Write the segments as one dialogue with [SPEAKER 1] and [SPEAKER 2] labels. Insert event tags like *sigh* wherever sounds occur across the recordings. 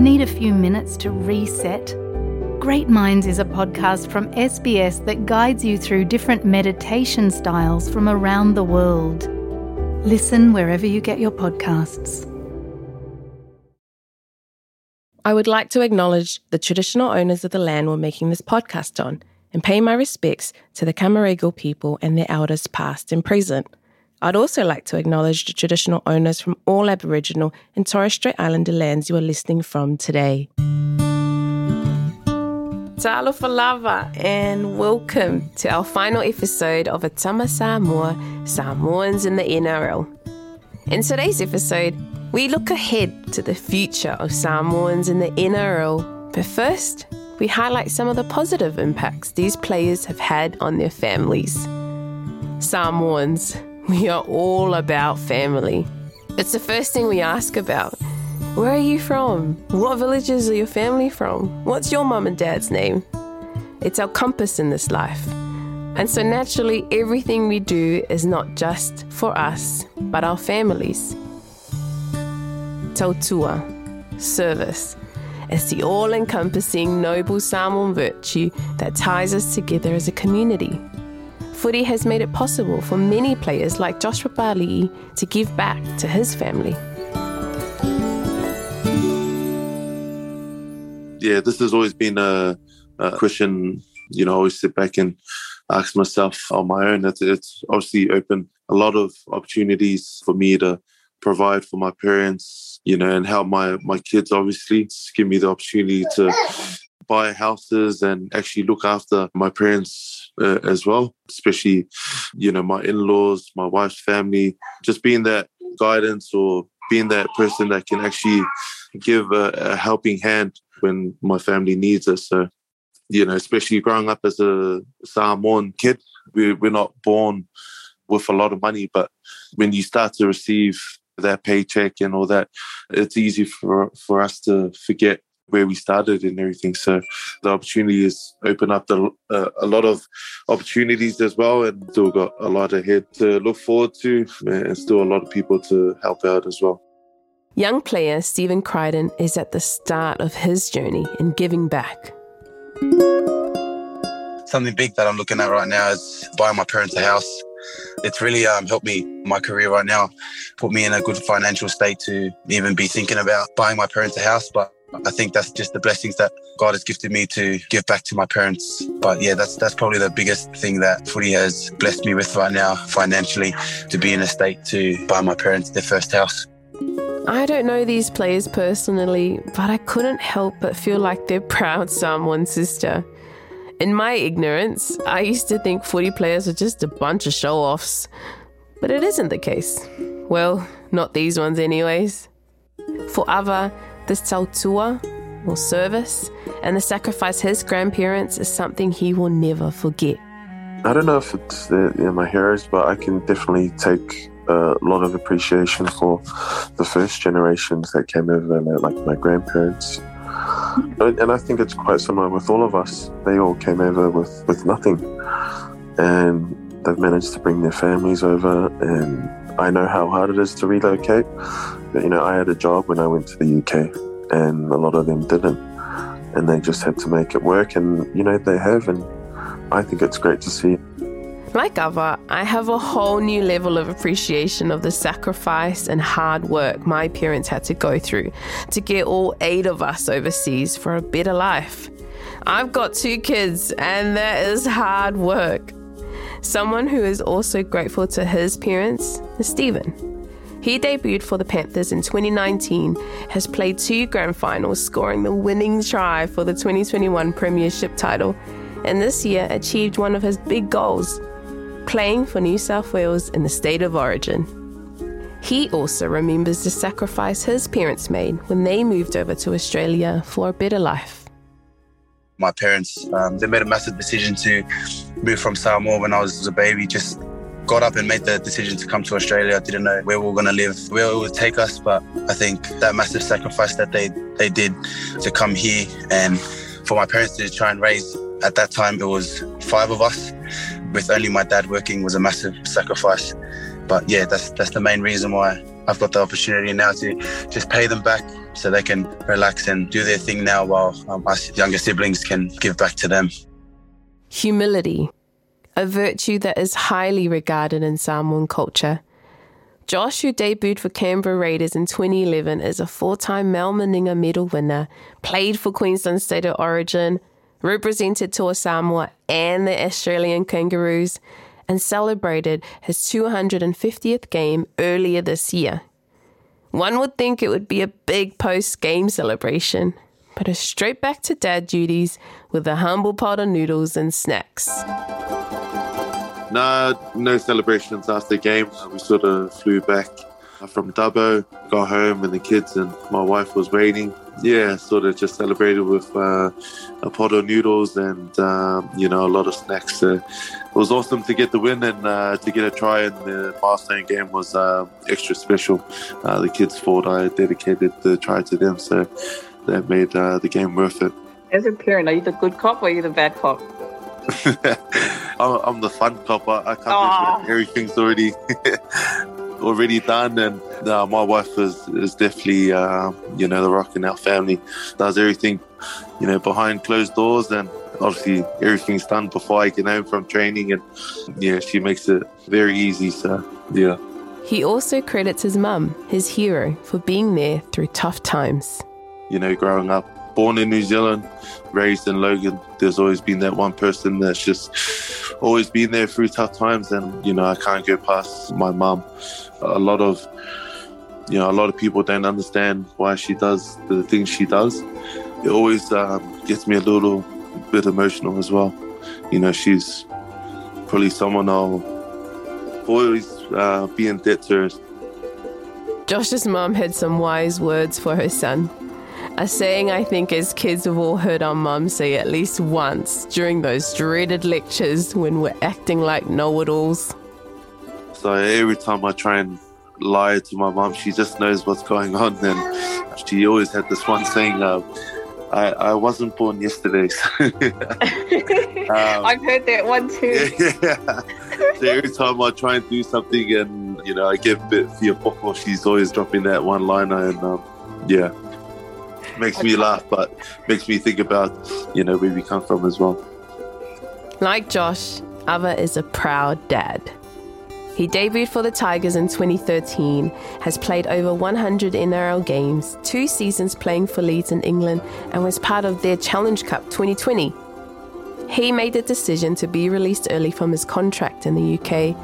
[SPEAKER 1] Need a few minutes to reset? Great Minds is a podcast from SBS that guides you through different meditation styles from around the world. Listen wherever you get your podcasts.
[SPEAKER 2] I would like to acknowledge the traditional owners of the land we're making this podcast on and pay my respects to the Camaragal people and their elders past and present. I'd also like to acknowledge the traditional owners from all Aboriginal and Torres Strait Islander lands you are listening from today. Talofa lava and welcome to our final episode of Tama Samoa, Samoans in the NRL. In today's episode, we look ahead to the future of Samoans in the NRL, but first, we highlight some of the positive impacts these players have had on their families. Samoans, we are all about family. It's the first thing we ask about. Where are you from? What villages are your family from? What's your mum and dad's name? It's our compass in this life. And so naturally, everything we do is not just for us, but our families. Tautua, service. It's the all encompassing noble Samoan virtue that ties us together as a community. Footy has made it possible for many players like Joshua Papali'i to give back to his family.
[SPEAKER 3] Yeah, this has always been a, a question, you know, I always sit back and ask myself on my own. It's, it's obviously opened a lot of opportunities for me to provide for my parents, you know, and help my, my kids, obviously. It's give me the opportunity to buy houses and actually look after my parents uh, as well, especially, you know, my in laws, my wife's family, just being that guidance or being that person that can actually give a, a helping hand when my family needs us. So, you know, especially growing up as a Samoan kid, we, we're not born with a lot of money, but when you start to receive that paycheck and all that, it's easy for, for us to forget where we started and everything. So the opportunity has opened up the, uh, a lot of opportunities as well, and still got a lot ahead to look forward to, and still a lot of people to help out as well.
[SPEAKER 2] Young player Stephen Crichton is at the start of his journey in giving back.
[SPEAKER 4] Something big that I'm looking at right now is buying my parents a house. It's really um, helped me my career right now, put me in a good financial state to even be thinking about buying my parents a house. But I think that's just the blessings that God has gifted me to give back to my parents. But yeah, that's that's probably the biggest thing that footy has blessed me with right now financially to be in a state to buy my parents their first house.
[SPEAKER 2] I don't know these players personally, but I couldn't help but feel like they're proud Samoan sister. In my ignorance, I used to think footy players are just a bunch of show offs. But it isn't the case. Well, not these ones, anyways. For Ava, this tautua, or service, and the sacrifice his grandparents is something he will never forget.
[SPEAKER 3] I don't know if it's the, you know, my heroes, but I can definitely take a lot of appreciation for the first generations that came over, like my grandparents. And I think it's quite similar with all of us. They all came over with, with nothing. And they've managed to bring their families over. And I know how hard it is to relocate. You know, I had a job when I went to the UK, and a lot of them didn't. And they just had to make it work. And, you know, they have. And I think it's great to see.
[SPEAKER 2] Like Ava, I have a whole new level of appreciation of the sacrifice and hard work my parents had to go through to get all eight of us overseas for a better life. I've got two kids, and that is hard work. Someone who is also grateful to his parents is Stephen. He debuted for the Panthers in 2019, has played two grand finals, scoring the winning try for the 2021 Premiership title, and this year achieved one of his big goals playing for New South Wales in the state of origin. He also remembers the sacrifice his parents made when they moved over to Australia for a better life.
[SPEAKER 4] My parents, um, they made a massive decision to move from Samoa when I was a baby. Just got up and made the decision to come to Australia. I didn't know where we were going to live, where it would take us, but I think that massive sacrifice that they, they did to come here and for my parents to try and raise, at that time it was five of us with only my dad working was a massive sacrifice. But yeah, that's that's the main reason why I've got the opportunity now to just pay them back so they can relax and do their thing now while um, us younger siblings can give back to them.
[SPEAKER 2] Humility, a virtue that is highly regarded in Samoan culture. Josh, who debuted for Canberra Raiders in 2011, is a four time Mal Meninga medal winner, played for Queensland State of Origin, represented Toa Samoa and the Australian Kangaroos, and celebrated his 250th game earlier this year. One would think it would be a big post game celebration, but it's straight back to dad duties with a humble pot of noodles and snacks.
[SPEAKER 3] No, no celebrations after the game. We sort of flew back from Dubbo, got home, and the kids and my wife was waiting. Yeah, sort of just celebrated with uh, a pot of noodles and um, you know a lot of snacks. It was awesome to get the win and uh, to get a try in the milestone game was uh, extra special. Uh, the kids thought I dedicated the try to them, so that made uh, the game worth it.
[SPEAKER 5] As a parent, are you the good cop or are you the bad cop? *laughs*
[SPEAKER 3] I'm the fun cop. I, I can't do everything's already *laughs* already done, and uh, my wife is is definitely uh, you know the rock in our family. Does everything you know behind closed doors, and obviously everything's done before I get home from training, and yeah, she makes it very easy. So yeah.
[SPEAKER 2] He also credits his mum, his hero, for being there through tough times.
[SPEAKER 3] You know, growing up born in New Zealand, raised in Logan, there's always been that one person that's just always been there through tough times. And, you know, I can't go past my mum. A lot of, you know, a lot of people don't understand why she does the things she does. It always um, gets me a little bit emotional as well. You know, she's probably someone I'll always uh, be in debt to.
[SPEAKER 2] Josh's mum had some wise words for her son. A saying I think as kids have all heard our mum say at least once during those dreaded lectures when we're acting like know it alls.
[SPEAKER 3] So every time I try and lie to my mum, she just knows what's going on. And she always had this one saying, uh, I, I wasn't born yesterday. *laughs*
[SPEAKER 5] um, I've heard that one too. *laughs*
[SPEAKER 3] Yeah. so every time I try and do something and, you know, I get a bit fearful, she's always dropping that one liner. And um, yeah makes me laugh, but makes me think about, you know, where we come from as well.
[SPEAKER 2] Like Josh, Ava is a proud dad. He debuted for the Tigers in 2013, has played over 100 NRL games, two seasons playing for Leeds in England, and was part of their Challenge Cup 2020. He made the decision to be released early from his contract in the UK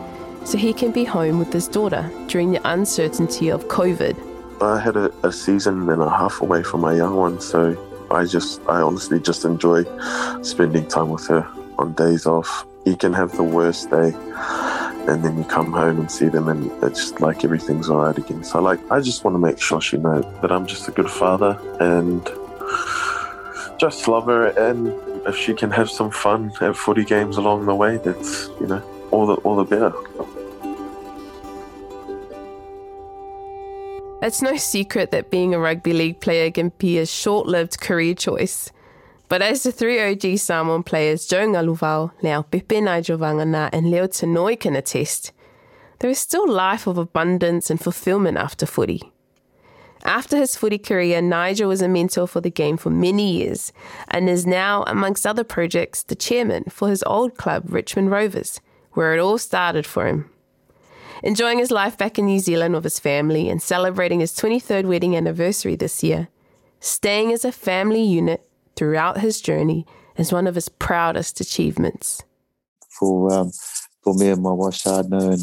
[SPEAKER 2] so he can be home with his daughter during the uncertainty of COVID.
[SPEAKER 6] I had a, a, season and a half away from my young one, so I just, I honestly just enjoy spending time with her on days off. You can have the worst day, and then you come home and see them, and it's just like everything's all right again. So, like, I just want to make sure she knows that I'm just a good father and just love her. And if she can have some fun at footy games along the way, that's you know all the all the better.
[SPEAKER 2] It's no secret that being a rugby league player can be a short lived career choice. But as the three OG Samoan players Joe Galuvao, Leaupepe Nigel Vagana, and Leo Tanoi can attest, there is still life of abundance and fulfillment after footy. After his footy career, Nigel was a mentor for the game for many years and is now, amongst other projects, the chairman for his old club, Richmond Rovers, where it all started for him enjoying his life back in New Zealand with his family and celebrating his 23rd wedding anniversary this year. Staying as a family unit throughout his journey is one of his proudest achievements.
[SPEAKER 7] For um, for me and my wife Sadna and,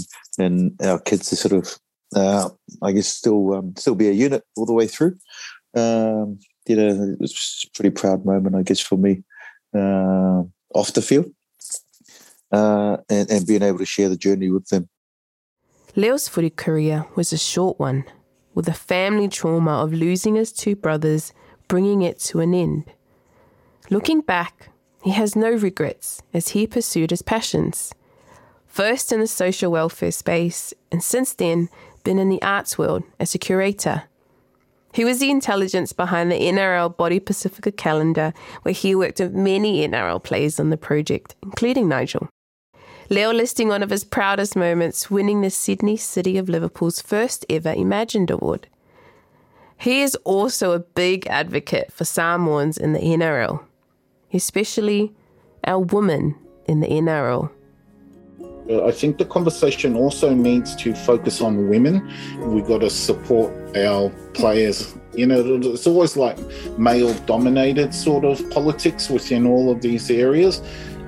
[SPEAKER 7] and our kids to sort of, uh, I guess, still um, still be a unit all the way through. Um, you know, it's a pretty proud moment, I guess, for me uh, off the field. Uh, and, and being able to share the journey with them
[SPEAKER 2] Leo's footy career was a short one, with the family trauma of losing his two brothers bringing it to an end. Looking back, he has no regrets as he pursued his passions. First in the social welfare space, and since then, been in the arts world as a curator. He was the intelligence behind the NRL Body Pacifica calendar, where he worked with many NRL players on the project, including Nigel. Leo listing one of his proudest moments, winning the Sydney City of Liverpool's first ever Imagined Award. He is also a big advocate for Samoans in the NRL, especially our women in the NRL.
[SPEAKER 8] I think the conversation also needs to focus on women. We've got to support our players. You know, it's always like male dominated sort of politics within all of these areas.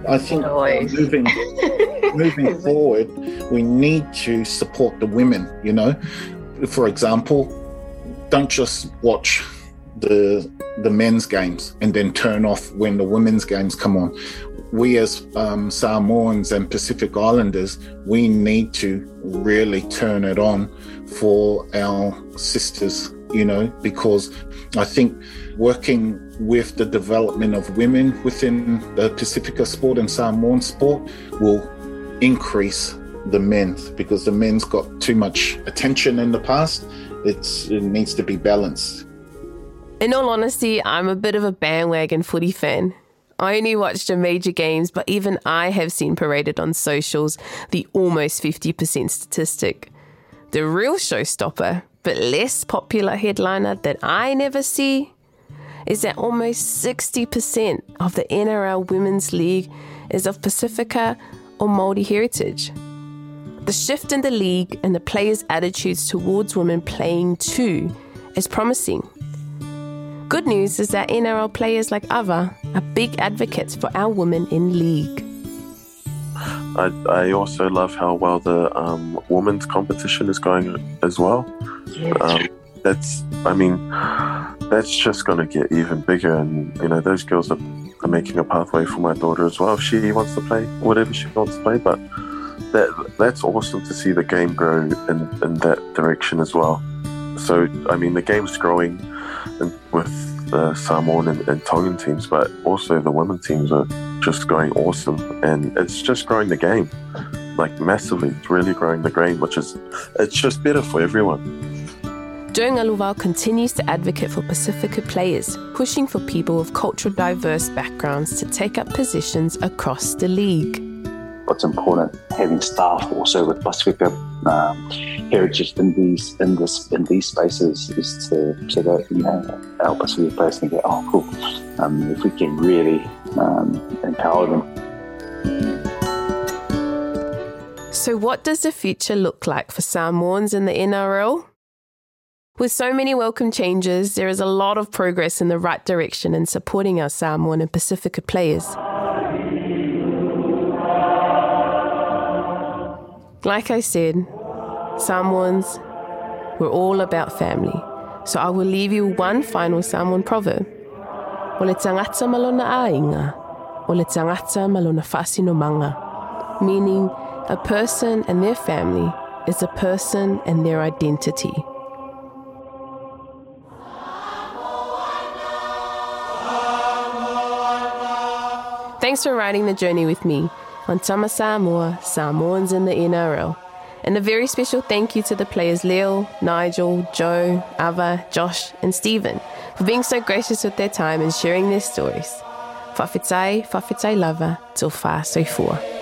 [SPEAKER 8] I think
[SPEAKER 5] Always.
[SPEAKER 8] moving *laughs* moving forward, we need to support the women. You know, for example, don't just watch the the men's games and then turn off when the women's games come on. We as um, Samoans and Pacific Islanders, we need to really turn it on for our sisters. You know, because I think working with the development of women within the Pacifica sport and Samoan sport will increase the men's because the men's got too much attention in the past. It's, it needs to be balanced.
[SPEAKER 2] In all honesty, I'm a bit of a bandwagon footy fan. I only watch the major games, but even I have seen paraded on socials the almost 50% statistic. The real showstopper, but less popular headliner that I never see, is that almost 60% of the NRL Women's League is of Pacifica or Māori heritage. The shift in the league and the players' attitudes towards women playing too is promising. Good news is that NRL players like Ava are big advocates for our women in league.
[SPEAKER 6] I, I also love how well the um, women's competition is going as well. Um, that's, I mean, that's just going to get even bigger. And, you know, those girls are, are making a pathway for my daughter as well. She wants to play whatever she wants to play, but that that's awesome to see the game grow in, in that direction as well. So, I mean, the game's growing with the Samoan and, and Tongan teams, but also the women teams are just going awesome. And it's just growing the game, like massively. It's really growing the game, which is, it's just better for everyone.
[SPEAKER 2] Joe Galuvao continues to advocate for Pacifica players, pushing for people of cultural diverse backgrounds to take up positions across the league.
[SPEAKER 9] What's important having staff also with Pacifica um, heritage in these in this in these spaces is to so that you know our Pacifica players go, oh cool, um, if we can really um, empower them.
[SPEAKER 2] So, what does the future look like for Samoans in the NRL? With so many welcome changes, there is a lot of progress in the right direction in supporting our Samoan and Pacifica players. Like I said, Samoans, we're all about family. So I will leave you one final Samoan proverb. O le tangata ainga, o le tangata. Meaning, a person and their family is a person and their identity. Thanks for riding the journey with me on Tama Samoa, Samoans in the NRL. And a very special thank you to the players Leo, Nigel, Joe, Ava, Josh, and Stephen for being so gracious with their time and sharing their stories. Whawhitai, whawhitai lava, till far so fua.